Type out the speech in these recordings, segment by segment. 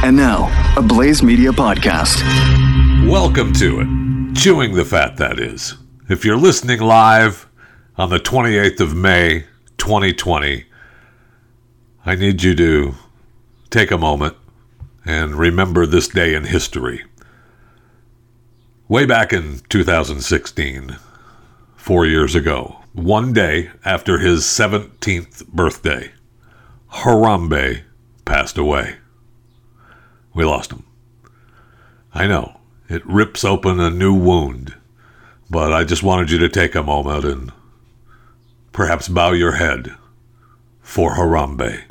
And now, a Blaze Media podcast. Welcome to it. Chewing the Fat, that is. If you're listening live on the 28th of May, 2020, I need you to take a moment and remember this day in history. Way back in 2016, four years ago, one day after his 17th birthday, Harambe passed away. We lost him. I know, it rips open a new wound, but I just wanted you to take a moment and perhaps bow your head for Harambe.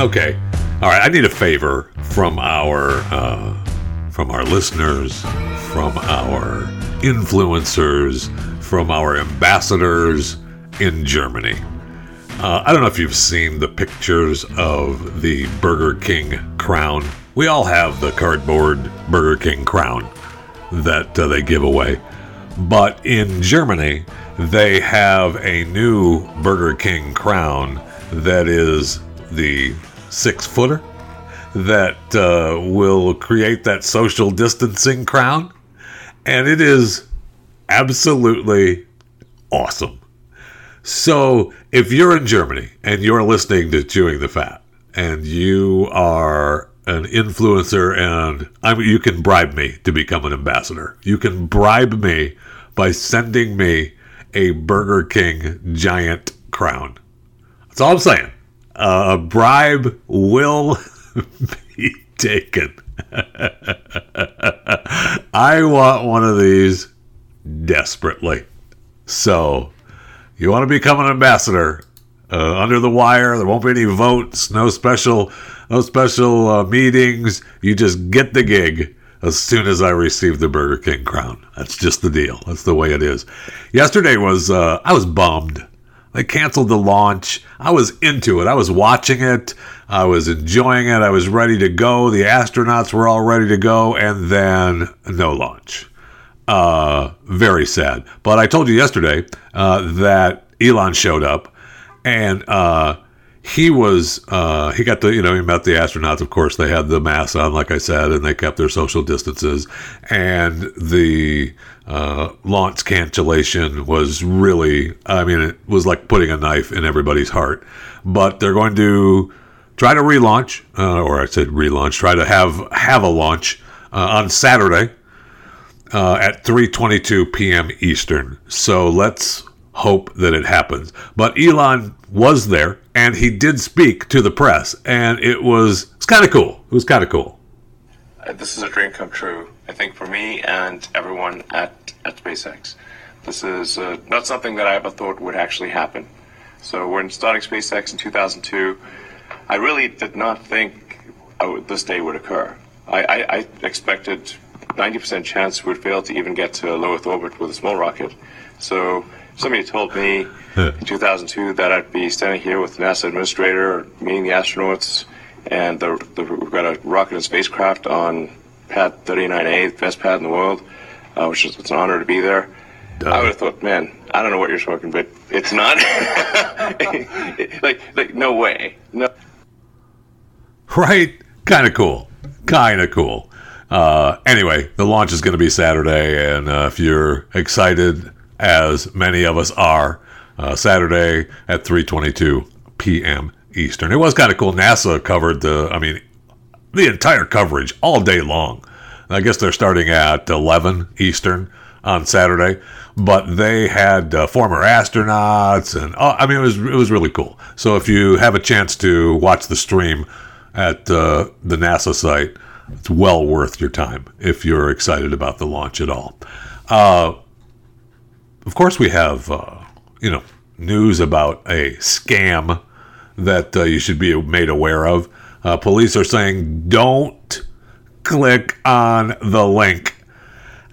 Okay. All right. I need a favor from our uh, from our listeners, from our influencers, from our ambassadors in Germany. Uh, I don't know if you've seen the pictures of the Burger King crown. We all have the cardboard Burger King crown that uh, they give away. But in Germany, they have a new Burger King crown that is the six footer that uh, will create that social distancing crown. And it is absolutely awesome. So if you're in Germany and you're listening to Chewing the Fat and you are an influencer and I mean, you can bribe me to become an ambassador. You can bribe me by sending me a Burger King giant crown. That's all I'm saying. Uh, a bribe will be taken. I want one of these desperately. So, you want to become an ambassador? Uh, under the wire. There won't be any votes. No special, no special uh, meetings. You just get the gig as soon as I receive the Burger King crown. That's just the deal. That's the way it is. Yesterday was uh, I was bummed. They canceled the launch. I was into it. I was watching it. I was enjoying it. I was ready to go. The astronauts were all ready to go, and then no launch. Uh, very sad. But I told you yesterday uh, that Elon showed up and uh, he was uh, he got the you know he met the astronauts. Of course, they had the masks on, like I said, and they kept their social distances. And the uh, launch cancellation was really, I mean, it was like putting a knife in everybody's heart. But they're going to try to relaunch, uh, or I said relaunch, try to have have a launch on Saturday. Uh, at 3:22 p.m. Eastern. So let's hope that it happens. But Elon was there and he did speak to the press, and it was it's kind of cool. It was kind of cool. Uh, this is a dream come true, I think, for me and everyone at, at SpaceX. This is uh, not something that I ever thought would actually happen. So when starting SpaceX in 2002, I really did not think would, this day would occur. I, I, I expected 90% chance we would fail to even get to low Earth orbit with a small rocket. So somebody told me in 2002 that I'd be standing here with the NASA administrator, meeting the astronauts, and the, the, we've got a rocket and spacecraft on pad 39A, the best pad in the world, uh, which is it's an honor to be there. Duh. I would have thought, man, I don't know what you're smoking, but it's not. like, like, no way. No. Right? Kind of cool. Kind of cool. Uh, anyway, the launch is going to be Saturday, and uh, if you're excited, as many of us are, uh, Saturday at 3:22 p.m. Eastern. It was kind of cool. NASA covered the, I mean, the entire coverage all day long. I guess they're starting at 11 Eastern on Saturday, but they had uh, former astronauts, and uh, I mean, it was it was really cool. So if you have a chance to watch the stream at uh, the NASA site, it's well worth your time if you're excited about the launch at all. Uh, of course, we have uh, you know news about a scam that uh, you should be made aware of. Uh, police are saying don't click on the link.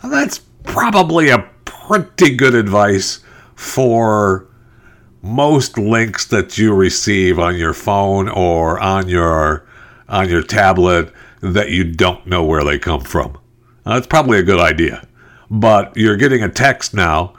That's probably a pretty good advice for most links that you receive on your phone or on your on your tablet that you don't know where they come from. That's probably a good idea. But you're getting a text now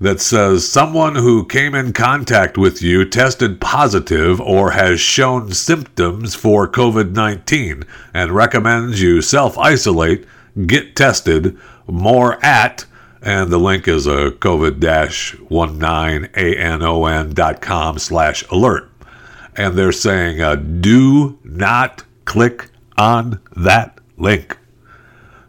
that says someone who came in contact with you tested positive or has shown symptoms for COVID 19 and recommends you self isolate, get tested, more at, and the link is a COVID 19anon.com slash alert. And they're saying, uh, do not click on that link.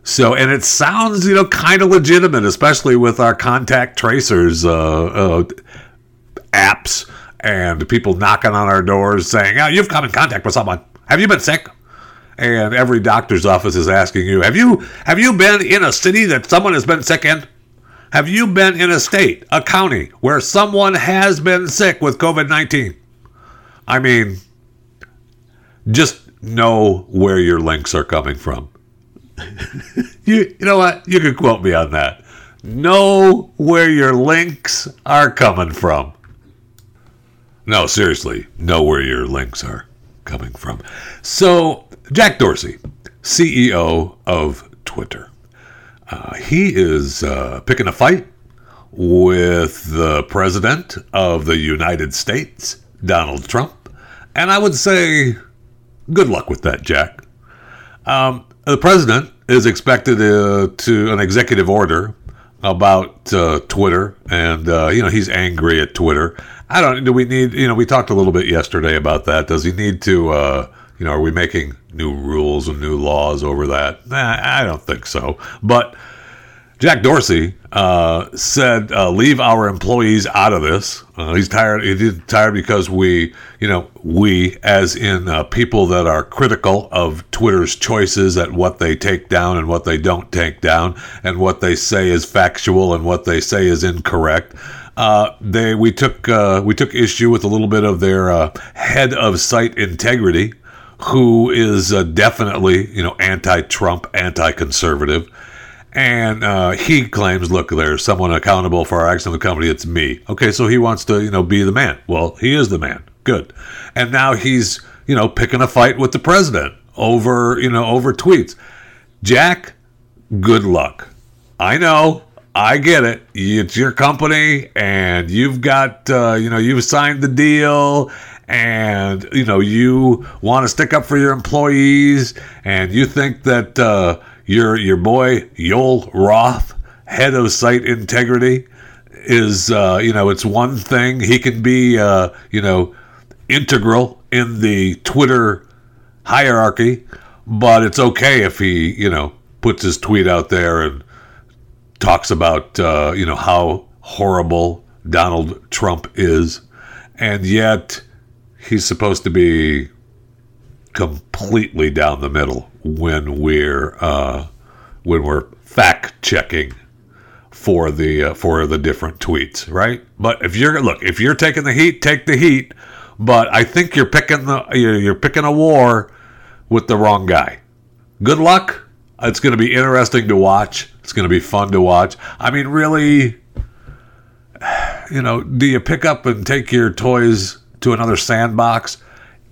So, and it sounds, you know, kind of legitimate, especially with our contact tracers uh, uh, apps and people knocking on our doors saying, oh, you've come in contact with someone. Have you been sick? And every doctor's office is asking you, have you have you been in a city that someone has been sick in? Have you been in a state, a county where someone has been sick with COVID 19? I mean, just know where your links are coming from. you, you know what? You can quote me on that. Know where your links are coming from. No, seriously, know where your links are coming from. So, Jack Dorsey, CEO of Twitter, uh, he is uh, picking a fight with the President of the United States, Donald Trump. And I would say, good luck with that, Jack. Um, the president is expected uh, to an executive order about uh, Twitter, and uh, you know he's angry at Twitter. I don't. Do we need? You know, we talked a little bit yesterday about that. Does he need to? Uh, you know, are we making new rules and new laws over that? Nah, I don't think so. But Jack Dorsey uh, said, uh, "Leave our employees out of this." Uh, he's tired. He's tired because we, you know, we, as in uh, people that are critical of Twitter's choices at what they take down and what they don't take down, and what they say is factual and what they say is incorrect. Uh, they we took uh, we took issue with a little bit of their head of site integrity, who is definitely you know anti-Trump, anti-conservative and uh, he claims, look, there's someone accountable for our of the company. It's me. Okay, so he wants to, you know, be the man. Well, he is the man. Good. And now he's, you know, picking a fight with the president over, you know, over tweets. Jack, good luck. I know. I get it. It's your company, and you've got, uh, you know, you've signed the deal, and you know you want to stick up for your employees, and you think that uh, your your boy Yoel Roth, head of site integrity, is uh, you know it's one thing. He can be uh, you know integral in the Twitter hierarchy, but it's okay if he you know puts his tweet out there and talks about uh, you know how horrible Donald Trump is, and yet he's supposed to be completely down the middle when we're uh, when we're fact checking for the uh, for the different tweets, right? But if you're look, if you're taking the heat, take the heat. But I think you're picking the you're picking a war with the wrong guy. Good luck. It's going to be interesting to watch. It's going to be fun to watch. I mean, really, you know, do you pick up and take your toys to another sandbox?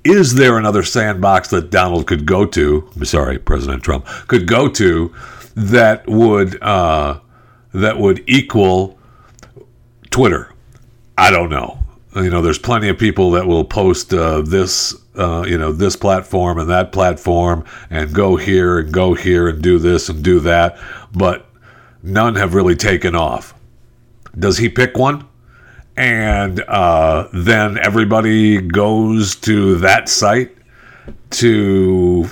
Is there another sandbox that Donald could go to? I'm sorry, President Trump could go to that would uh, that would equal Twitter. I don't know. You know, there's plenty of people that will post uh, this, uh, you know, this platform and that platform, and go here and go here and do this and do that, but none have really taken off. Does he pick one? And uh, then everybody goes to that site to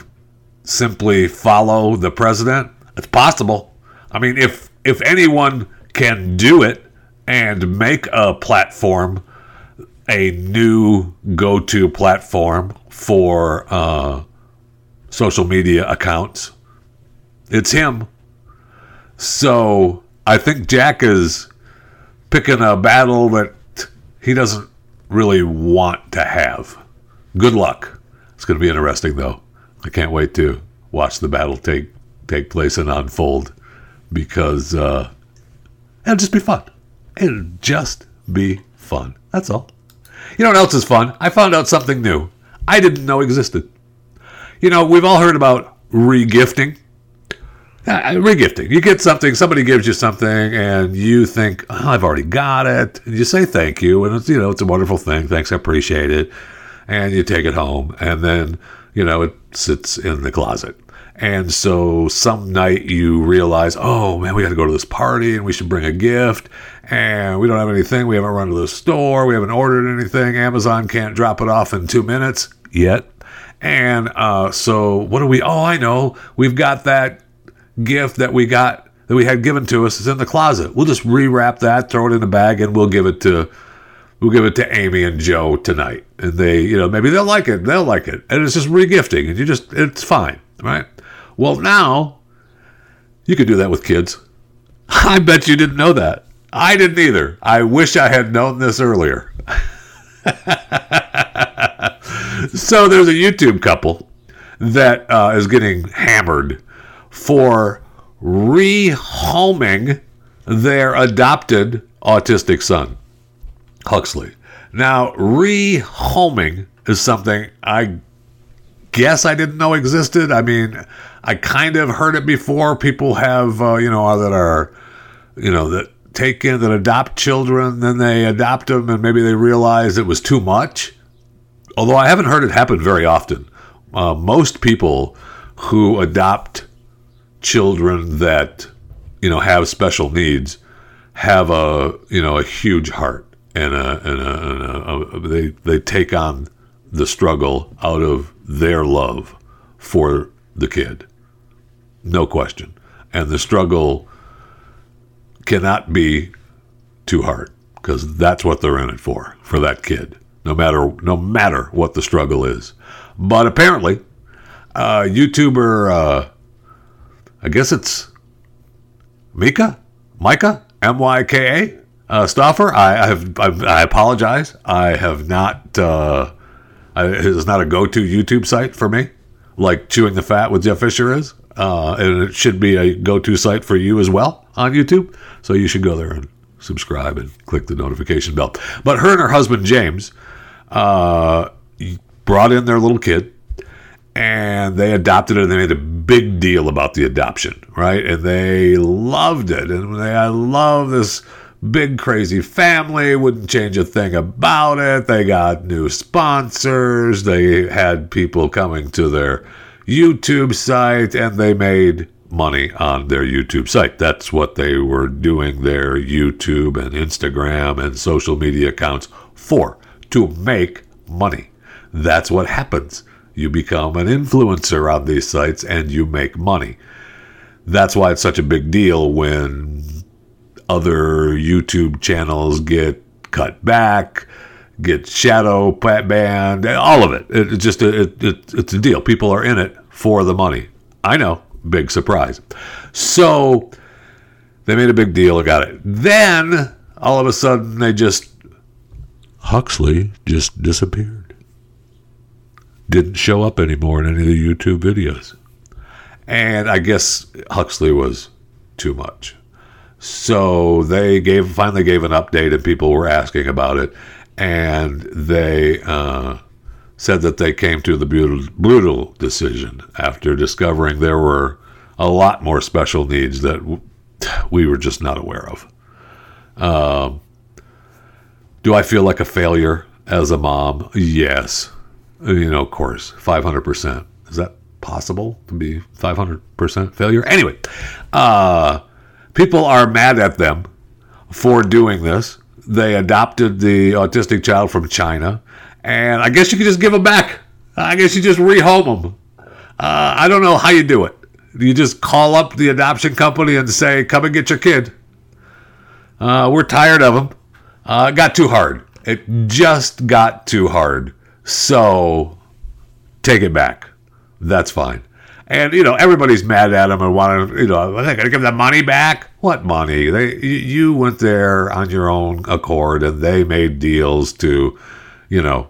simply follow the president. It's possible. I mean, if if anyone can do it and make a platform a new go-to platform for uh, social media accounts, it's him. So I think Jack is picking a battle that he doesn't really want to have. Good luck. It's going to be interesting, though. I can't wait to watch the battle take take place and unfold because uh, it'll just be fun. It'll just be fun. That's all. You know what else is fun? I found out something new I didn't know existed. You know, we've all heard about regifting. Uh, regifting. You get something, somebody gives you something, and you think, oh, I've already got it. And you say thank you, and it's, you know, it's a wonderful thing. Thanks, I appreciate it. And you take it home, and then, you know, it sits in the closet. And so some night you realize, oh man, we got to go to this party and we should bring a gift. And we don't have anything. We haven't run to the store. We haven't ordered anything. Amazon can't drop it off in two minutes yet. And uh, so what do we? Oh, I know. We've got that gift that we got that we had given to us is in the closet. We'll just rewrap that, throw it in a bag, and we'll give it to we'll give it to Amy and Joe tonight. And they, you know, maybe they'll like it. They'll like it. And it's just regifting, and you just it's fine, right? Well, now you could do that with kids. I bet you didn't know that. I didn't either. I wish I had known this earlier. so there's a YouTube couple that uh, is getting hammered for rehoming their adopted autistic son, Huxley. Now, rehoming is something I guess I didn't know existed. I mean, I kind of heard it before. People have, uh, you know, that are, you know, that take in, that adopt children, then they adopt them, and maybe they realize it was too much. Although I haven't heard it happen very often. Uh, most people who adopt children that, you know, have special needs have a, you know, a huge heart and a, and a, and a, they, they take on the struggle out of their love for the kid. No question. And the struggle cannot be too hard because that's what they're in it for, for that kid, no matter no matter what the struggle is. But apparently, uh, YouTuber, uh, I guess it's Mika, Micah, M Y K A, uh, Stauffer. I, I have I, I, apologize. I have not. Uh, I, it's not a go-to YouTube site for me, like chewing the fat with Jeff Fisher is uh, and it should be a go-to site for you as well on YouTube. So you should go there and subscribe and click the notification bell. But her and her husband James uh, brought in their little kid, and they adopted it. and They made a big deal about the adoption, right? And they loved it, and they I love this big crazy family wouldn't change a thing about it they got new sponsors they had people coming to their YouTube site and they made money on their YouTube site. That's what they were doing their YouTube and Instagram and social media accounts for to make money. That's what happens. You become an influencer on these sites and you make money. That's why it's such a big deal when other YouTube channels get cut back get shadow banned, all of it. It's just a, it, it, it's a deal. People are in it for the money. I know, big surprise. So they made a big deal about it. Then all of a sudden they just Huxley just disappeared. Didn't show up anymore in any of the YouTube videos. And I guess Huxley was too much. So they gave finally gave an update and people were asking about it and they uh, said that they came to the brutal, brutal decision after discovering there were a lot more special needs that we were just not aware of. Um, do I feel like a failure as a mom? Yes. You know, of course, 500%. Is that possible to be 500% failure? Anyway, uh, people are mad at them for doing this they adopted the autistic child from China, and I guess you could just give them back. I guess you just rehome them. Uh, I don't know how you do it. You just call up the adoption company and say, "Come and get your kid." Uh, we're tired of them. Uh, it got too hard. It just got too hard. So take it back. That's fine. And you know everybody's mad at him and want to, you know, they got to give the money back. What money? They you went there on your own accord, and they made deals to, you know,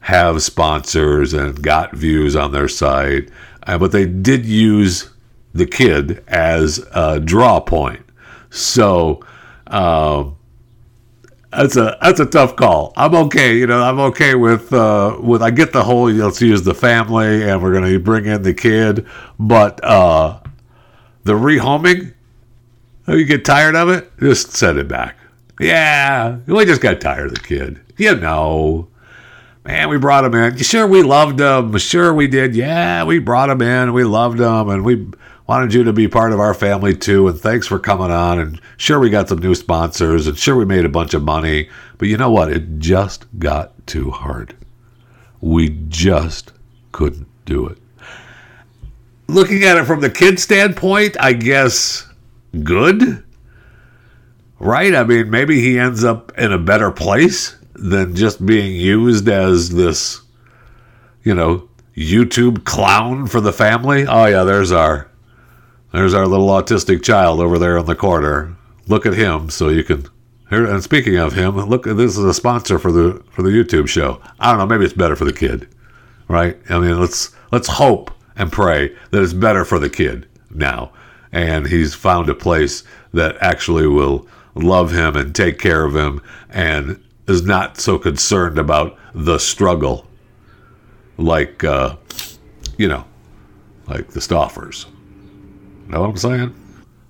have sponsors and got views on their site. Uh, but they did use the kid as a draw point. So. Um, that's a that's a tough call. I'm okay, you know. I'm okay with uh, with. I get the whole. You know, let's use the family, and we're gonna bring in the kid, but uh, The rehoming? Oh, you get tired of it? Just send it back. Yeah, we just got tired of the kid. You know. Man, we brought him in. Sure, we loved him. Sure, we did. Yeah, we brought him in. We loved him. And we wanted you to be part of our family too. And thanks for coming on. And sure, we got some new sponsors. And sure, we made a bunch of money. But you know what? It just got too hard. We just couldn't do it. Looking at it from the kid standpoint, I guess good. Right? I mean, maybe he ends up in a better place than just being used as this, you know, YouTube clown for the family. Oh yeah, there's our there's our little autistic child over there in the corner. Look at him so you can here and speaking of him, look this is a sponsor for the for the YouTube show. I don't know, maybe it's better for the kid. Right? I mean, let's let's hope and pray that it's better for the kid now. And he's found a place that actually will love him and take care of him and is not so concerned about the struggle like uh, you know like the Stauffers. Know what I'm saying?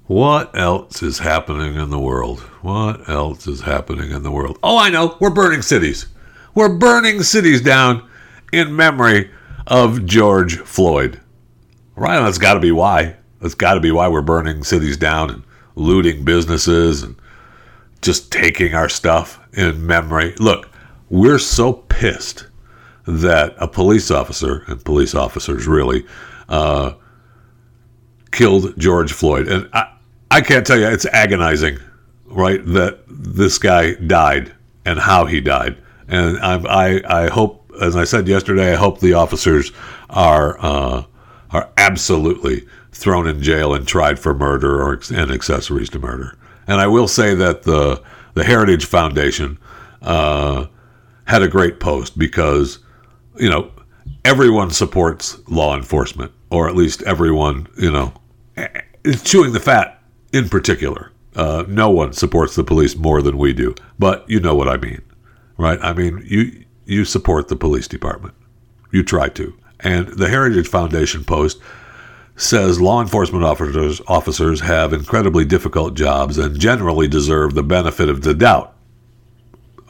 What else is happening in the world? What else is happening in the world? Oh, I know. We're burning cities. We're burning cities down in memory of George Floyd. Right? That's got to be why. That's got to be why we're burning cities down and looting businesses and just taking our stuff in memory. Look, we're so pissed that a police officer, and police officers really, uh, killed George Floyd. And I, I can't tell you, it's agonizing, right, that this guy died and how he died. And I, I, I hope, as I said yesterday, I hope the officers are, uh, are absolutely thrown in jail and tried for murder or and accessories to murder. And I will say that the the Heritage Foundation uh, had a great post because you know everyone supports law enforcement, or at least everyone you know is chewing the fat in particular. Uh, no one supports the police more than we do, but you know what I mean, right? I mean you you support the police department, you try to, and the Heritage Foundation post says law enforcement officers officers have incredibly difficult jobs and generally deserve the benefit of the doubt.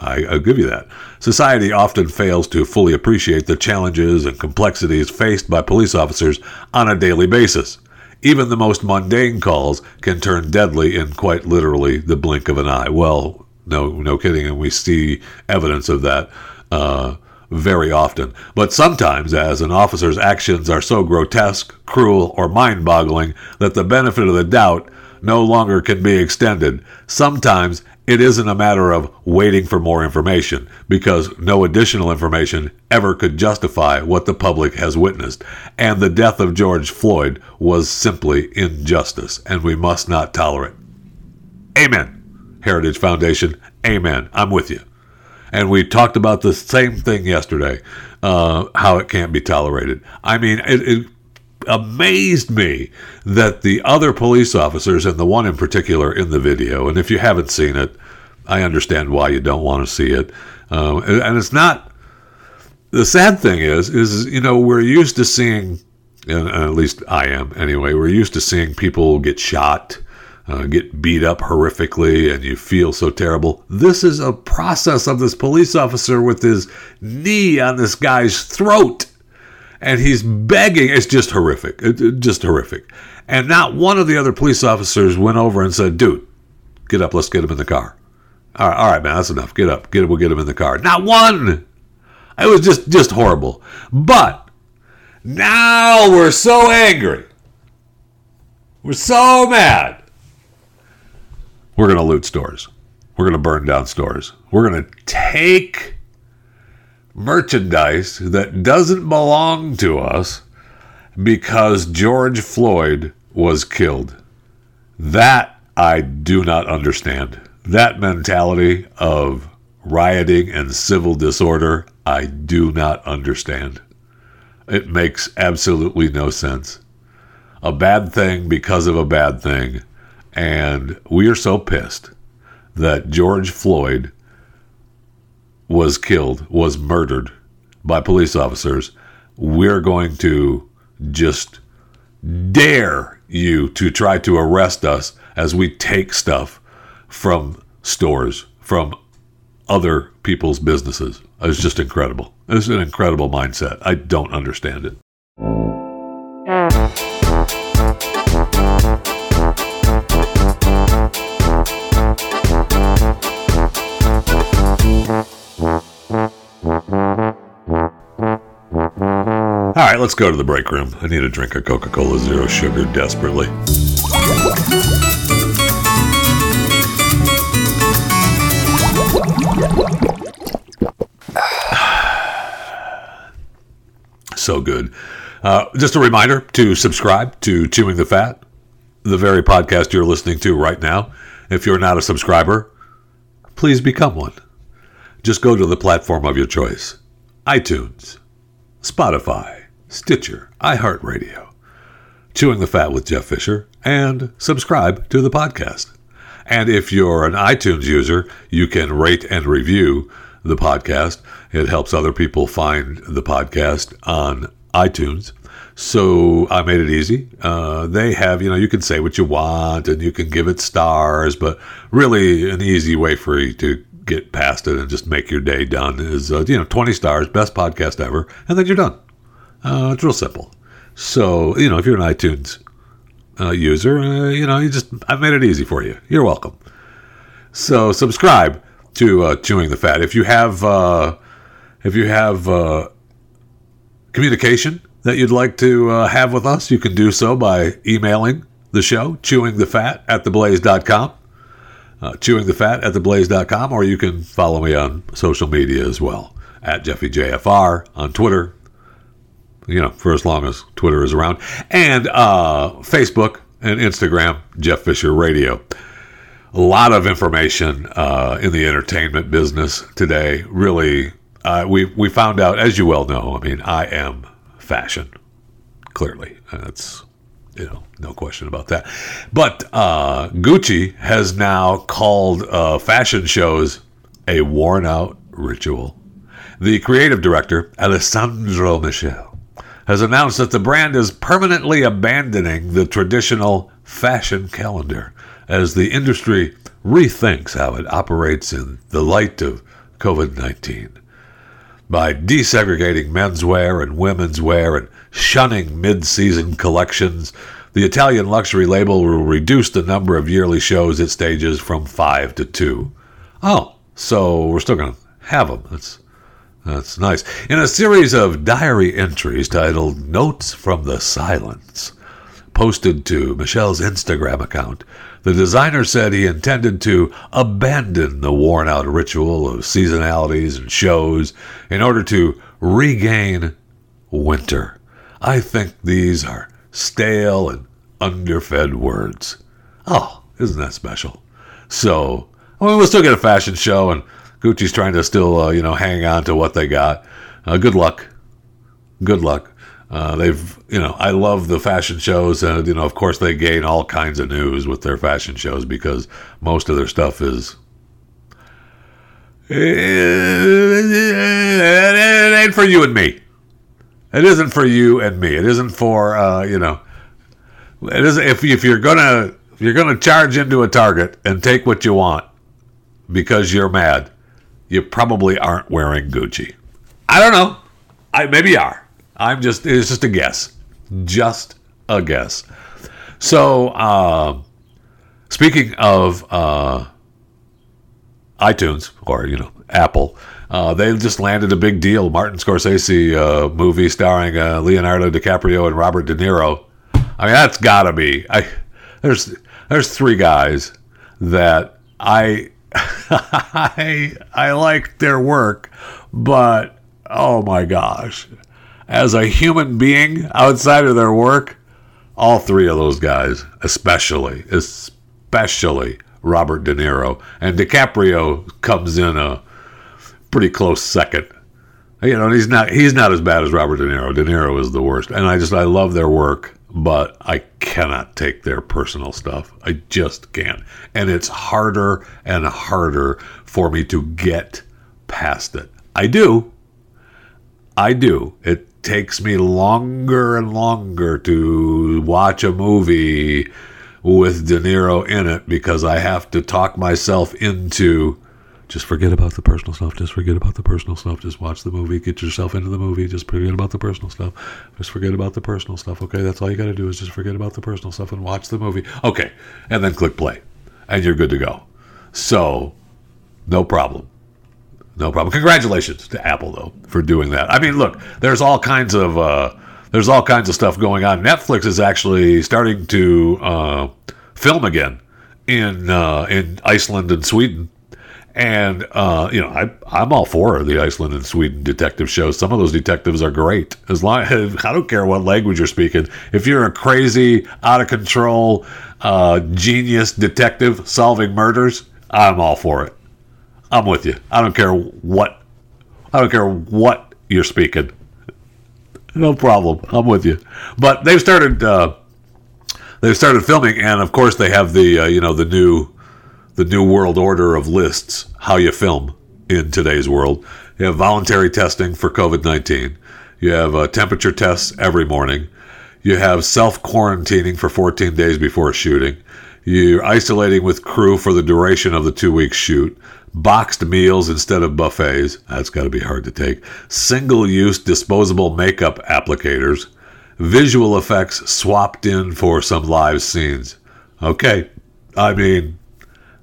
I, I'll give you that. Society often fails to fully appreciate the challenges and complexities faced by police officers on a daily basis. Even the most mundane calls can turn deadly in quite literally the blink of an eye. Well, no, no kidding, and we see evidence of that uh, very often. But sometimes, as an officer's actions are so grotesque, cruel, or mind boggling that the benefit of the doubt no longer can be extended, sometimes it isn't a matter of waiting for more information, because no additional information ever could justify what the public has witnessed. And the death of George Floyd was simply injustice, and we must not tolerate. Amen. Heritage Foundation, amen. I'm with you. And we talked about the same thing yesterday, uh, how it can't be tolerated. I mean, it, it amazed me that the other police officers, and the one in particular in the video, and if you haven't seen it, I understand why you don't want to see it. Um, and it's not. The sad thing is, is you know we're used to seeing, and at least I am anyway. We're used to seeing people get shot, uh, get beat up horrifically and you feel so terrible. This is a process of this police officer with his knee on this guy's throat. And he's begging. It's just horrific. It, it, just horrific. And not one of the other police officers went over and said, dude, get up. Let's get him in the car. All right, all right, man, that's enough. Get up. Get We'll get him in the car. Not one. It was just, just horrible. But now we're so angry. We're so mad we're to loot stores. We're to burn down stores. We're to take merchandise that doesn't belong to us because George Floyd was killed. That I do not understand. That mentality of rioting and civil disorder, I do not understand. It makes absolutely no sense. A bad thing because of a bad thing and we are so pissed that George Floyd was killed, was murdered by police officers. We're going to just dare you to try to arrest us as we take stuff from stores, from other people's businesses. It's just incredible. It's an incredible mindset. I don't understand it. Let's go to the break room. I need a drink of Coca Cola Zero Sugar desperately. so good. Uh, just a reminder to subscribe to Chewing the Fat, the very podcast you're listening to right now. If you're not a subscriber, please become one. Just go to the platform of your choice iTunes, Spotify, Stitcher, iHeartRadio, Chewing the Fat with Jeff Fisher, and subscribe to the podcast. And if you're an iTunes user, you can rate and review the podcast. It helps other people find the podcast on iTunes. So I made it easy. Uh, they have, you know, you can say what you want and you can give it stars, but really an easy way for you to get past it and just make your day done is, uh, you know, 20 stars, best podcast ever, and then you're done. Uh, it's real simple. So, you know, if you're an iTunes uh, user, uh, you know, you just, I've made it easy for you. You're welcome. So subscribe to uh, Chewing the Fat. If you have, uh, if you have uh, communication that you'd like to have with us, you can do so by emailing the show, chewingthefat at theblaze.com, uh, chewingthefat at theblaze.com, or you can follow me on social media as well, at JeffyJFR on Twitter, you know, for as long as Twitter is around, and uh, Facebook and Instagram, Jeff Fisher Radio. A lot of information uh, in the entertainment business today. Really, uh, we we found out, as you well know. I mean, I am fashion, clearly. That's you know, no question about that. But uh, Gucci has now called uh, fashion shows a worn out ritual. The creative director, Alessandro Michele, has announced that the brand is permanently abandoning the traditional fashion calendar as the industry rethinks how it operates in the light of COVID 19. By desegregating menswear and women's wear and shunning mid season collections, the Italian luxury label will reduce the number of yearly shows it stages from five to two. Oh, so we're still going to have them. That's that's nice. In a series of diary entries titled Notes from the Silence, posted to Michele's Instagram account, the designer said he intended to abandon the worn out ritual of seasonalities and shows in order to regain winter. I think these are stale and underfed words. Oh, isn't that special? So, I mean, we'll still get a fashion show, and Gucci's trying to still, uh, you know, hang on to what they got. Uh, good luck. Good luck. Uh, they've, you know, I love the fashion shows, and you know, of course, they gain all kinds of news with their fashion shows because most of their stuff is. It ain't for you and me. It isn't for you and me. It isn't for uh, you know. It is if if you're gonna if you're gonna charge into a target and take what you want because you're mad, you probably aren't wearing Gucci. I don't know. I maybe are. I'm just it's just a guess. Just a guess. So uh, speaking of uh, iTunes or you know Apple, uh, they just landed a big deal. Martin Scorsese uh, movie starring uh, Leonardo DiCaprio and Robert De Niro. I mean that's got to be. I there's there's three guys that I I I like their work, but oh my gosh, as a human being outside of their work, all three of those guys, especially, especially Robert De Niro and DiCaprio comes in a pretty close second. You know, he's not he's not as bad as Robert De Niro. De Niro is the worst, and I just I love their work, but I cannot take their personal stuff. I just can't, and it's harder and harder for me to get past it. I do, I do. It takes me longer and longer to watch a movie with De Niro in it because I have to talk myself into just forget about the personal stuff. Just forget about the personal stuff. Just watch the movie. Get yourself into the movie. Just forget about the personal stuff. Just forget about the personal stuff. Okay, that's all you got to do is just forget about the personal stuff and watch the movie. Okay, and then click play, and you're good to go. So, no problem. No problem. Congratulations to Apple though for doing that. I mean, look, there's all kinds of uh, there's all kinds of stuff going on. Netflix is actually starting to uh, film again in uh, in Iceland and Sweden. And uh, you know, I, I'm all for the Iceland and Sweden detective shows. Some of those detectives are great. As long as, I don't care what language you're speaking. If you're a crazy, out of control, uh, genius detective solving murders, I'm all for it. I'm with you. I don't care what. I don't care what you're speaking. No problem. I'm with you. But they've started. Uh, they've started filming, and of course they have the uh, you know the new the new world order of lists how you film in today's world. You have voluntary testing for COVID 19. You have uh, temperature tests every morning. You have self quarantining for 14 days before shooting. You're isolating with crew for the duration of the two week shoot. Boxed meals instead of buffets. That's got to be hard to take. Single use disposable makeup applicators. Visual effects swapped in for some live scenes. Okay. I mean,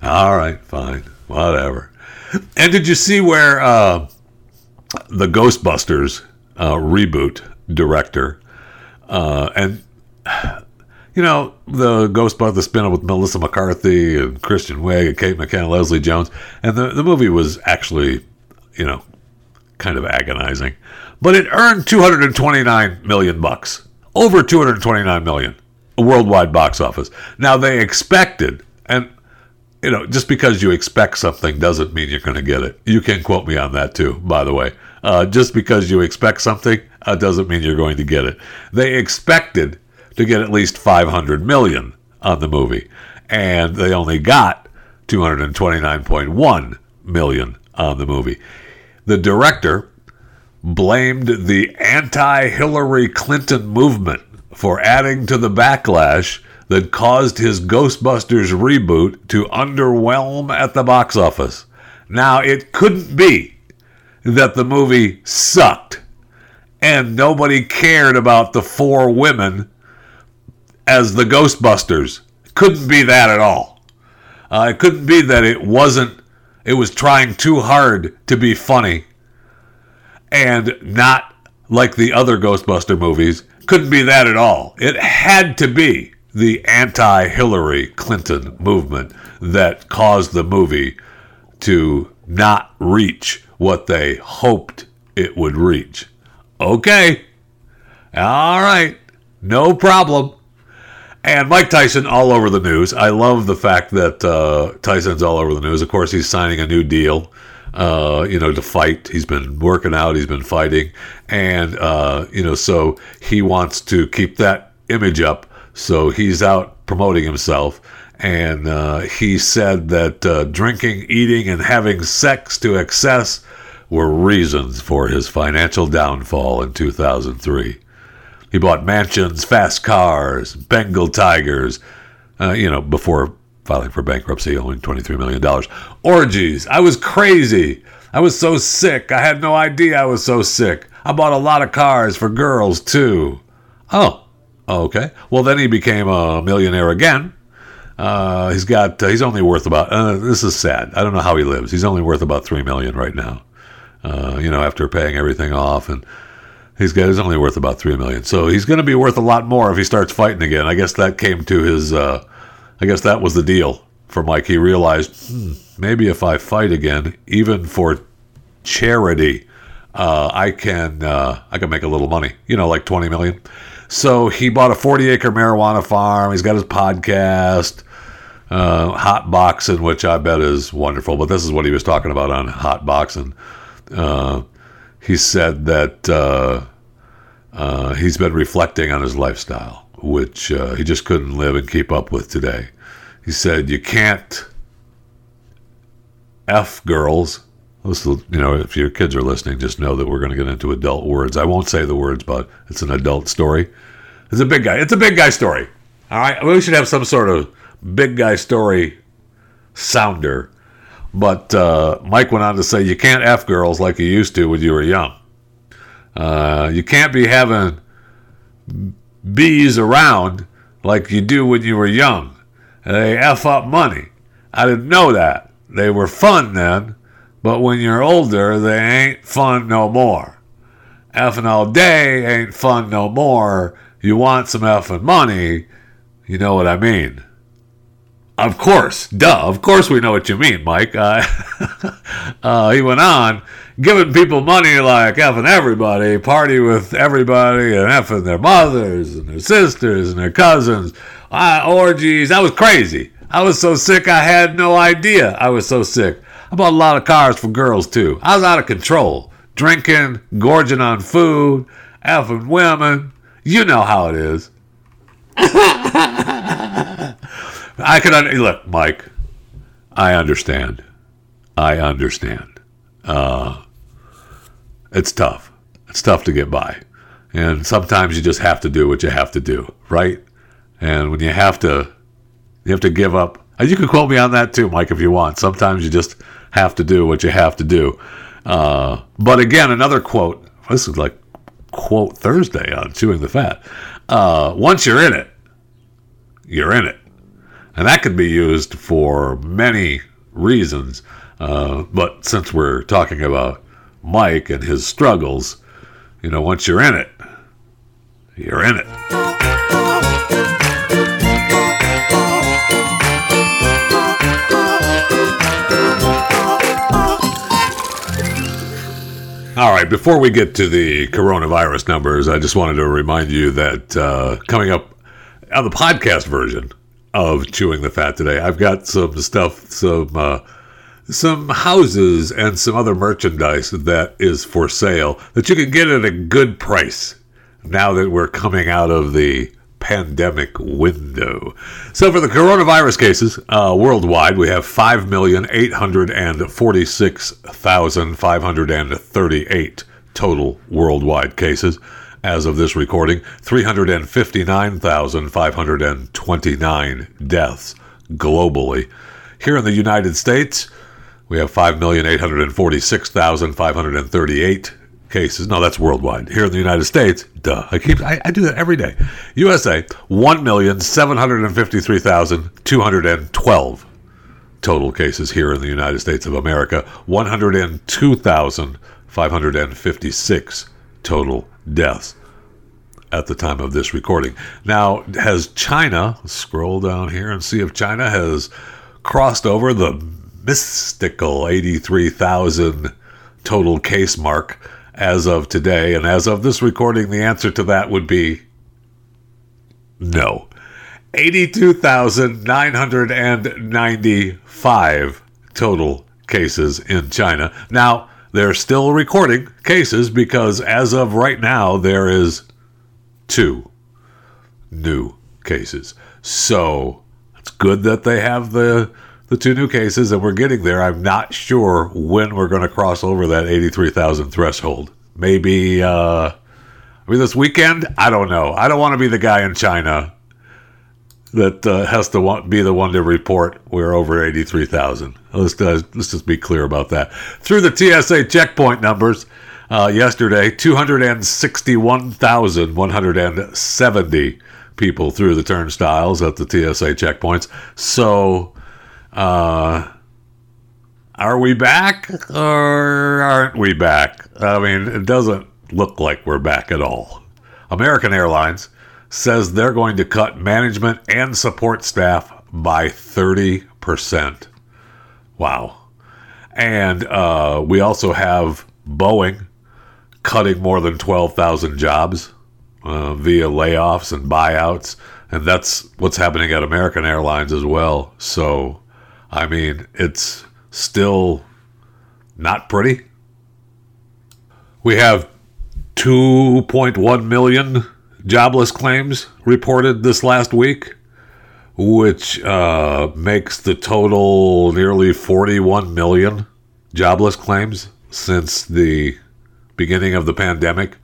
all right, fine, whatever. And did you see where uh, the Ghostbusters uh, reboot director uh, and you know the Ghostbusters spin up with Melissa McCarthy and Kristen Wiig and Kate McKinnon, Leslie Jones, and the the movie was actually you know kind of agonizing, but it earned 229 million bucks, over 229 million, worldwide box office. Now they expected and you know, just because you expect something doesn't mean you're going to get it. You can quote me on that too, by the way. Uh, just because you expect something uh, doesn't mean you're going to get it. They expected to get at least 500 million on the movie, and they only got 229.1 million on the movie. The director blamed the anti Hillary Clinton movement for adding to the backlash that caused his Ghostbusters reboot to underwhelm at the box office. Now, it couldn't be that the movie sucked and nobody cared about the four women as the Ghostbusters. Couldn't be that at all. Uh, it couldn't be that it wasn't, it was trying too hard to be funny and not like the other Ghostbuster movies. Couldn't be that at all. It had to be the anti Hillary Clinton movement that caused the movie to not reach what they hoped it would reach. Okay. All right. No problem. And Mike Tyson all over the news. I love the fact that uh, Tyson's all over the news. Of course, he's signing a new deal, uh, you know, to fight. He's been working out, he's been fighting. And, uh, you know, so he wants to keep that image up so he's out promoting himself. And uh, he said that uh, drinking, eating, and having sex to excess were reasons for his financial downfall in 2003. He bought mansions, fast cars, Bengal tigers, uh, you know, before filing for bankruptcy, owing $23 million. Orgies. I was crazy. I was so sick. I had no idea I was so sick. I bought a lot of cars for girls, too. Oh, Okay. Well, then he became a millionaire again. Uh, he's got. Uh, he's only worth about. Uh, this is sad. I don't know how he lives. He's only worth about three million right now. Uh, you know, after paying everything off, and he's got. He's only worth about three million. So he's going to be worth a lot more if he starts fighting again. I guess that came to his. Uh, I guess that was the deal for Mike. He realized hmm, maybe if I fight again, even for charity, uh, I can. I can make a little money. You know, like twenty million. So he bought a 40 acre marijuana farm. He's got his podcast, uh, Hot Boxing, which I bet is wonderful. But this is what he was talking about on Hot Boxing. Uh, he said that uh, uh he's been reflecting on his lifestyle, which uh, he just couldn't live and keep up with today. He said, You can't F girls Listen, you know, if your kids are listening, just know that we're going to get into adult words. I won't say the words, but it's an adult story. It's a big guy. It's a big guy story. All right, we should have some sort of big guy story sounder. But uh, Mike went on to say, you can't f girls like you used to when you were young. Uh, you can't be having bees around like you do when you were young. They f up money. I didn't know that. They were fun then, but when you're older, they ain't fun no more. Effing all day ain't fun no more. You want some effing money. You know what I mean. Of course, duh. Of course, we know what you mean, Mike. Uh, uh, he went on, giving people money like effing everybody, party with everybody, and effing their mothers and their sisters and their cousins. Uh, orgies. That was crazy. I was so sick, I had no idea I was so sick. I bought a lot of cars for girls, too. I was out of control. Drinking, gorging on food, effing women. You know how it is. I can un- look, Mike. I understand. I understand. Uh, it's tough. It's tough to get by, and sometimes you just have to do what you have to do, right? And when you have to, you have to give up. You can quote me on that too, Mike, if you want. Sometimes you just have to do what you have to do. Uh, but again, another quote. This is like quote Thursday on chewing the fat. Uh, once you're in it, you're in it. And that could be used for many reasons. Uh, but since we're talking about Mike and his struggles, you know, once you're in it, you're in it. All right, before we get to the coronavirus numbers, I just wanted to remind you that uh, coming up on the podcast version of Chewing the Fat today, I've got some stuff, some uh, some houses and some other merchandise that is for sale that you can get at a good price now that we're coming out of the pandemic window. So, for the coronavirus cases uh, worldwide, we have 5,846,538 total worldwide cases. As of this recording, 359,529 deaths globally. Here in the United States, we have 5,846,538 cases. No, that's worldwide. Here in the United States, duh. I keep I, I do that every day. USA, 1,753,212 total cases here in the United States of America. 102,556 total deaths at the time of this recording. Now, has China, scroll down here and see if China has crossed over the mystical 83,000 total case mark as of today. And as of this recording, the answer to that would be no. 82,995 total cases in China. Now, they're still recording cases because as of right now, there is two new cases. So it's good that they have the the two new cases and we're getting there. I'm not sure when we're going to cross over that 83,000 threshold. Maybe uh I mean this weekend, I don't know. I don't want to be the guy in China that uh, has to want, be the one to report we're over 83,000. Let's, uh, let's just be clear about that. Through the TSA checkpoint numbers, uh, yesterday, 261,170 people through the turnstiles at the TSA checkpoints. So, uh, are we back or aren't we back? I mean, it doesn't look like we're back at all. American Airlines says they're going to cut management and support staff by 30%. Wow. And uh, we also have Boeing cutting more than 12,000 jobs uh, via layoffs and buyouts. And that's what's happening at American Airlines as well. So, I mean, it's still not pretty. We have 2.1 million jobless claims reported this last week, which uh, makes the total nearly 41 million jobless claims since the beginning of the pandemic.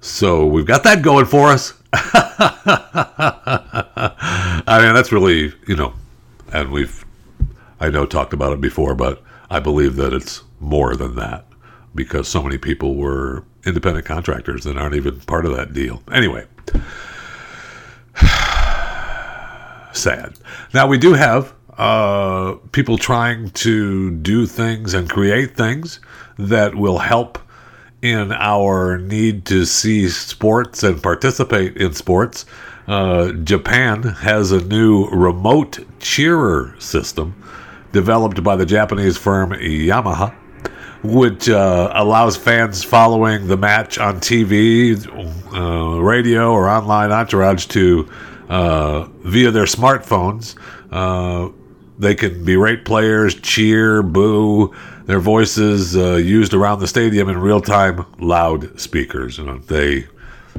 So we've got that going for us. I mean, that's really, you know, and we've, I know, talked about it before, but I believe that it's more than that because so many people were independent contractors that aren't even part of that deal. Anyway, sad. Now, we do have uh, people trying to do things and create things that will help in our need to see sports and participate in sports. Uh, Japan has a new remote cheerer system developed by the Japanese firm Yamaha, which uh, allows fans following the match on TV, uh, radio, or online entourage to, uh, via their smartphones, uh, they can berate players, cheer, boo, their voices uh, used around the stadium in real time loudspeakers. You know, they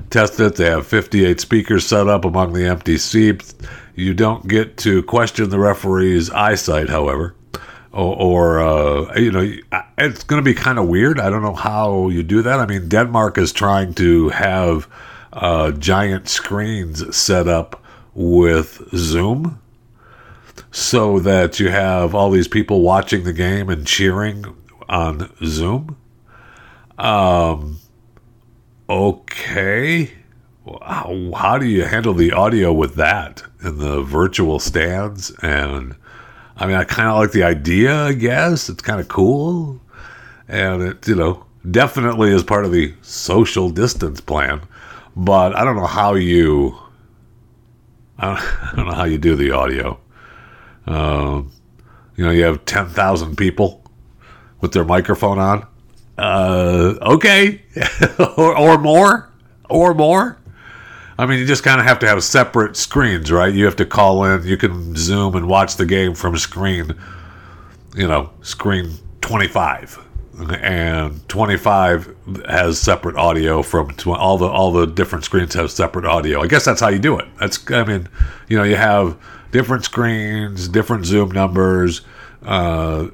test it. They have 58 speakers set up among the empty seats. You don't get to question the referee's eyesight, however. Or, or uh, you know, it's going to be kind of weird. I don't know how you do that. I mean, Denmark is trying to have uh, giant screens set up with Zoom so that you have all these people watching the game and cheering on Zoom. Um, okay. How, how do you handle the audio with that in the virtual stands? And I mean, I kind of like the idea, I guess. It's kind of cool. And it, you know, definitely is part of the social distance plan. But I don't know how you. I don't, I don't know how you do the audio. Uh, you know, you have 10,000 people with their microphone on. Uh, okay. or, or more. Or more. I mean, you just kind of have to have separate screens, right? You have to call in. You can Zoom and watch the game from screen, you know, screen 25. And 25 has separate audio from tw- all the all the different screens have separate audio. I guess that's how you do it. That's I mean, you know, you have different screens, different Zoom numbers, uh,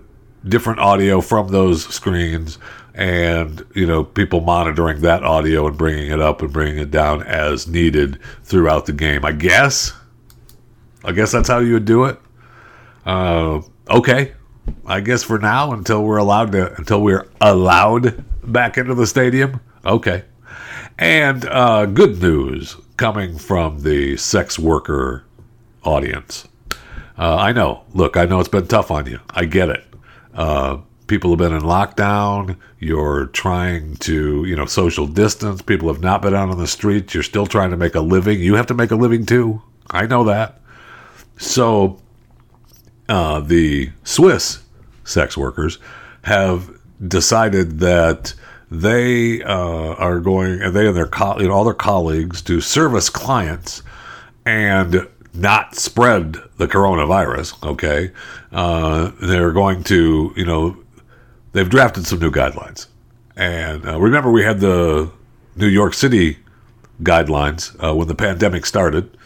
different audio from those screens, and you know people monitoring that audio and bringing it up and bringing it down as needed throughout the game. I guess. I guess that's how you would do it. Uh, okay, I guess for now until we're allowed to until we're allowed back into the stadium. Okay. And uh, good news coming from the sex worker audience. Uh, I know. Look, I know it's been tough on you. I get it. People have been in lockdown. You're trying to, you know, social distance. People have not been out on the streets. You're still trying to make a living. You have to make a living too. I know that. So, uh, the Swiss sex workers have decided that they uh, are going, and they and their co- you know, all their colleagues to service clients and not spread the coronavirus. Okay, uh, they're going to, you know, they've drafted some new guidelines, and uh, remember we had the New York City guidelines uh, when the pandemic started,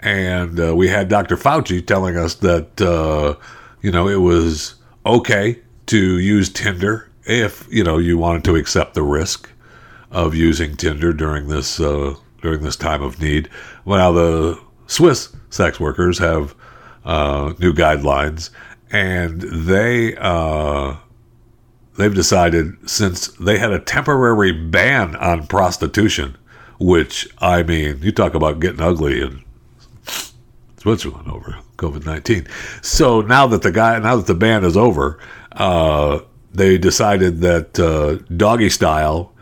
and uh, we had Dr. Fauci telling us that uh, you know it was okay to use Tinder if you know you wanted to accept the risk of using Tinder during this uh, during this time of need. Well, the Swiss sex workers have uh, new guidelines, and they they've decided since they had a temporary ban on prostitution, which I mean, you talk about getting ugly in Switzerland over COVID nineteen. So now that the guy, now that the ban is over, uh, they decided that uh, doggy style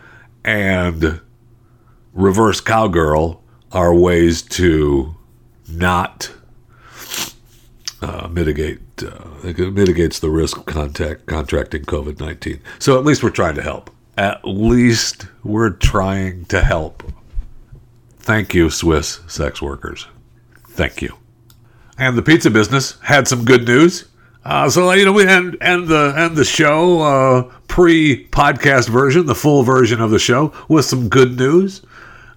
and reverse cowgirl are ways to not uh, mitigate uh, it mitigates the risk of contact contracting COVID nineteen. So at least we're trying to help. At least we're trying to help. Thank you, Swiss sex workers. Thank you. And the pizza business had some good news. Uh, so you know we end, end the end the show uh, pre podcast version, the full version of the show with some good news.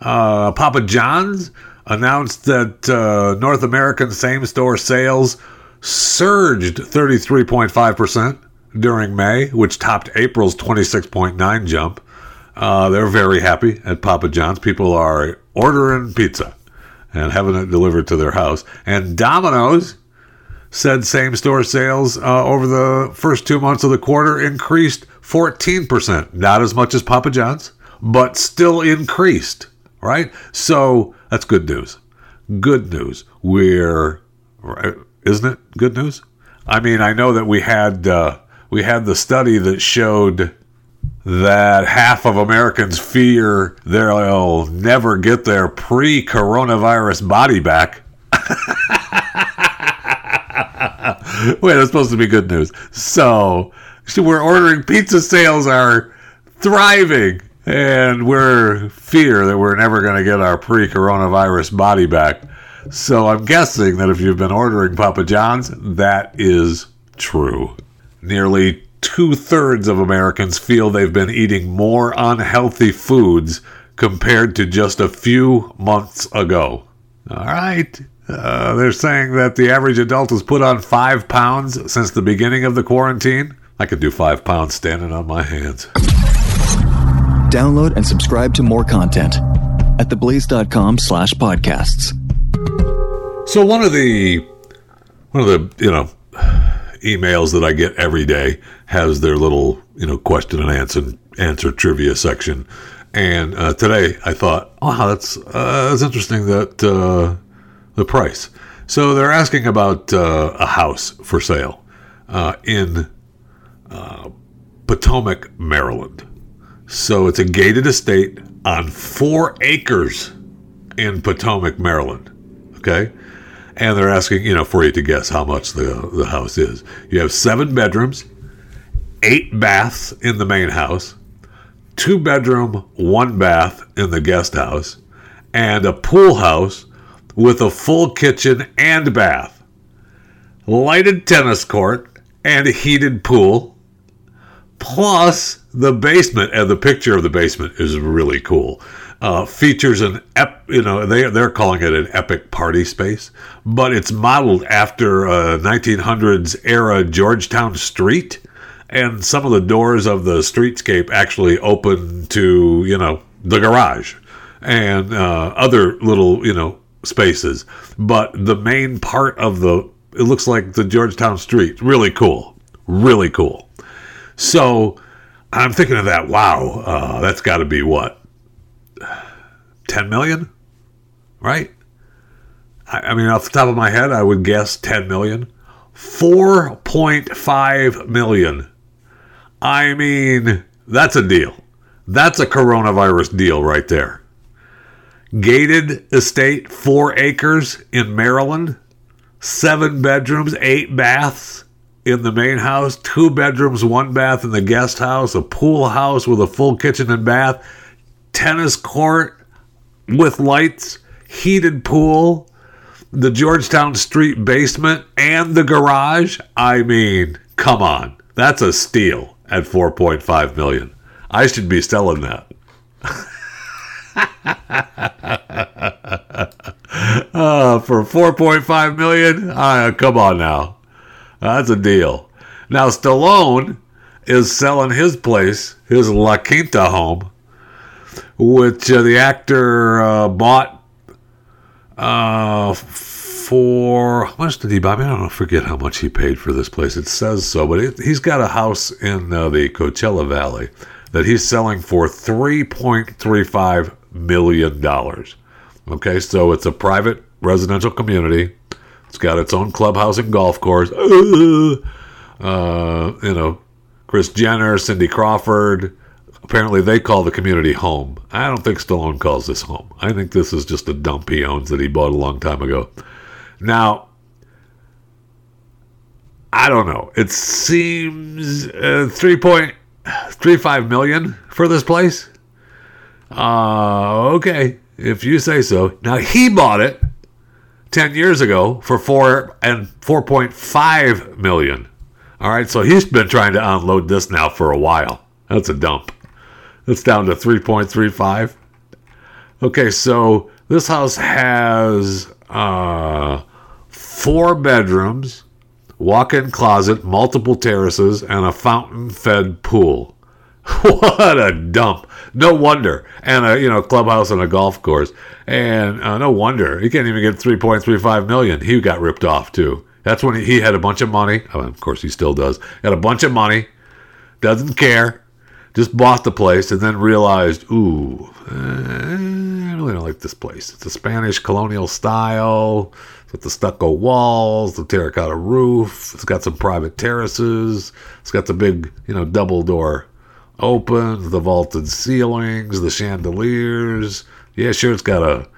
Uh, Papa John's announced that uh, North American same store sales surged 33.5% during May, which topped April's 26.9 jump. Uh, they're very happy at Papa John's. People are ordering pizza and having it delivered to their house. And Domino's said same store sales uh, over the first two months of the quarter increased 14%. Not as much as Papa John's, but still increased, right? So that's good news. Good news. We're, isn't it good news? I mean, I know that we had uh, we had the study that showed that half of Americans fear they'll never get their pre-coronavirus body back. Wait, that's supposed to be good news. So, we're ordering pizza sales are thriving, and we're fear that we're never going to get our pre-coronavirus body back. So I'm guessing that if you've been ordering Papa John's, that is true. Nearly two thirds of Americans feel they've been eating more unhealthy foods compared to just a few months ago. All right. Uh, they're saying that the average adult has put on five pounds since the beginning of the quarantine. I could do five pounds standing on my hands. Download and subscribe to more content at theblaze.com slash podcasts. So one of the one of the you know emails that I get every day has their little you know question and answer answer trivia section, and uh, today I thought, wow, that's uh, that's interesting that uh, the price. So they're asking about uh, a house for sale uh, in uh, Potomac, Maryland. So it's a gated estate on four acres in Potomac, Maryland. Okay and they're asking, you know, for you to guess how much the the house is. You have seven bedrooms, eight baths in the main house, two bedroom, one bath in the guest house, and a pool house with a full kitchen and bath, lighted tennis court, and a heated pool. Plus the basement, and the picture of the basement is really cool uh, features an ep, you know they they're calling it an epic party space, but it's modeled after a 1900s era Georgetown street, and some of the doors of the streetscape actually open to you know the garage and uh, other little you know spaces, but the main part of the it looks like the Georgetown street. Really cool, really cool. So I'm thinking of that. Wow, uh, that's got to be what 10 million, right? I, I mean, off the top of my head, I would guess 10 million. 4.5 million. I mean, that's a deal. That's a coronavirus deal right there. Gated estate, four acres in Maryland, seven bedrooms, eight baths in the main house, two bedrooms, one bath in the guest house, a pool house with a full kitchen and bath, tennis court, with lights, heated pool, the Georgetown Street basement, and the garage. I mean, come on. That's a steal at 4.5 million. I should be selling that. uh, for 4.5 million? Uh, come on now. That's a deal. Now, Stallone is selling his place, his La Quinta home, which uh, the actor uh, bought uh, for how much did he buy? I, mean, I don't forget how much he paid for this place. It says so, but it, he's got a house in uh, the Coachella Valley that he's selling for three point three five million dollars. Okay, so it's a private residential community. It's got its own clubhouse and golf course. Uh, you know, Kris Jenner, Cindy Crawford, Apparently, they call the community home. I don't think Stallone calls this home. I think this is just a dump he owns that he bought a long time ago. Now, I don't know. It seems uh, 3.35 million for this place. Uh, okay, if you say so. Now he bought it 10 years ago for 4 and 4.5 million. All right, so he's been trying to unload this now for a while. That's a dump. It's down to 3.35. Okay, so this house has uh, four bedrooms, walk in closet, multiple terraces, and a fountain fed pool. what a dump. No wonder. And a you know clubhouse and a golf course. And uh, no wonder. He can't even get 3.35 million. He got ripped off too. That's when he, had a bunch of money. Of course, he still does. Had a bunch of money. Doesn't care. Just bought the place and then realized, ooh, eh, I really don't like this place. It's a Spanish colonial style with the stucco walls, the terracotta roof. It's got some private terraces. It's got the big, you know, double door open, the vaulted ceilings, the chandeliers. Yeah, sure, it's got a,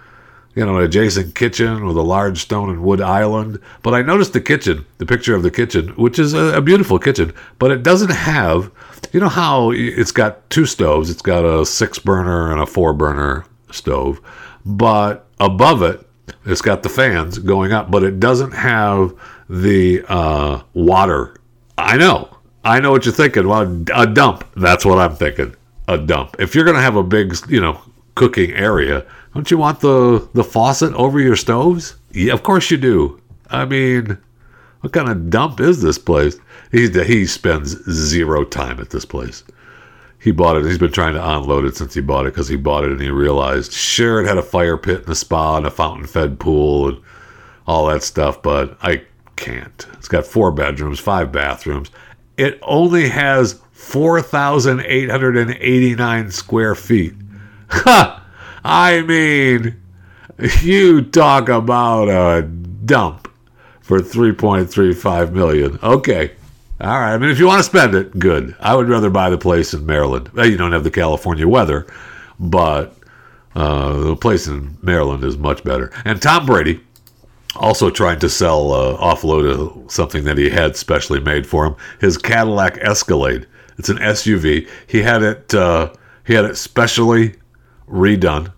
you know, an adjacent kitchen with a large stone and wood island. But I noticed the kitchen, the picture of the kitchen, which is a, a beautiful kitchen, but it doesn't have, you know, how it's got two stoves. It's got a six burner and a four burner stove, but above it it's got the fans going up, but it doesn't have the uh, water. I know. I know what you're thinking. Well, a dump. That's what I'm thinking. A dump. If you're going to have a big, you know, cooking area, don't you want the the faucet over your stoves? Yeah, of course you do. I mean, what kind of dump is this place? He he spends zero time at this place he bought it. He's been trying to unload it since he bought it because he bought it and he realized, sure, it had a fire pit and a spa and a fountain fed pool and all that stuff, but I can't. It's got four bedrooms, five bathrooms. It only has 4,889 square feet. Ha! I mean, you talk about a dump for 3.35 million. Okay. All right. I mean, if you want to spend it, good. I would rather buy the place in Maryland. You don't have the California weather, but uh, the place in Maryland is much better. And Tom Brady also trying to sell, uh, offload a, something that he had specially made for him. His Cadillac Escalade. It's an SUV. He had it. Uh, he had it specially redone,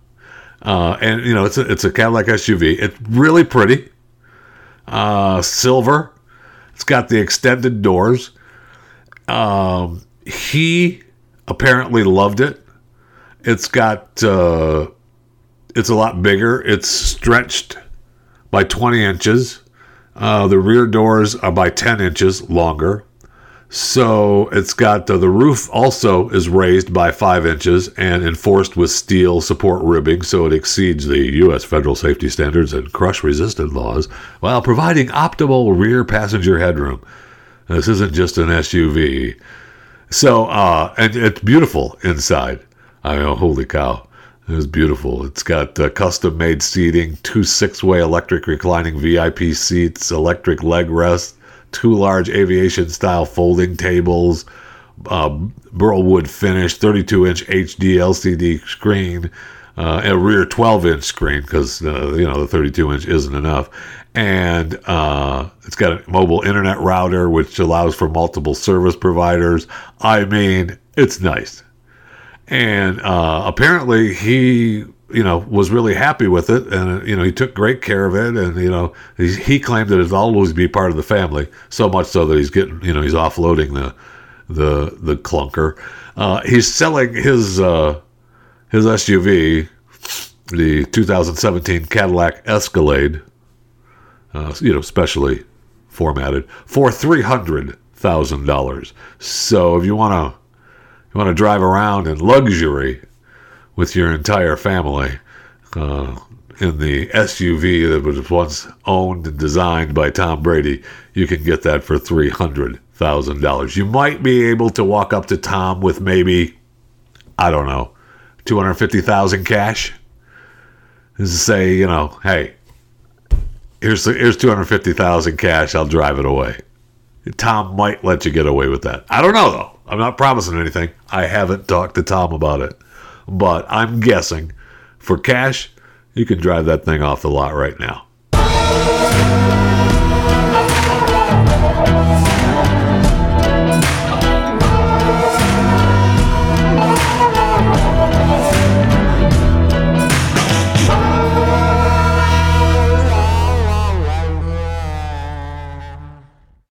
uh, and you know it's a, it's a Cadillac SUV. It's really pretty, uh, silver it's got the extended doors. Um, he apparently loved it. It's got uh, it's a lot bigger. It's stretched by 20 inches. Uh, the rear doors are by 10 inches longer. So it's got uh, the roof also is raised by five inches and enforced with steel support ribbing, so it exceeds the U.S. federal safety standards and crush resistant laws, while providing optimal rear passenger headroom. This isn't just an SUV. So, uh, and it's beautiful inside. I mean, holy cow. It's beautiful. It's got uh, custom made seating, two six way electric reclining VIP seats, electric leg rest, two large aviation style folding tables, uh, burl wood finish, 32 inch HD LCD screen, uh, a rear 12 inch screen because uh, you know the 32 inch isn't enough, and uh, it's got a mobile internet router which allows for multiple service providers. I mean, it's nice, and uh, apparently he you know, was really happy with it, and you know, he took great care of it, and you know, he, he claimed that it'll always be part of the family. So much so that he's getting, you know, he's offloading the the the clunker. Uh, he's selling his uh, his SUV, the 2017 Cadillac Escalade, uh, you know, specially formatted for three hundred thousand dollars. So if you want to you want to drive around in luxury with your entire family uh, in the SUV that was once owned and designed by Tom Brady, you can get that for three hundred thousand dollars. You might be able to walk up to Tom with maybe, I don't know, two hundred fifty thousand cash. and say, you know, hey, here's here's two hundred fifty thousand cash. I'll drive it away. Tom might let you get away with that. I don't know though. I'm not promising anything. I haven't talked to Tom about it. But I'm guessing for cash, you can drive that thing off the lot right now.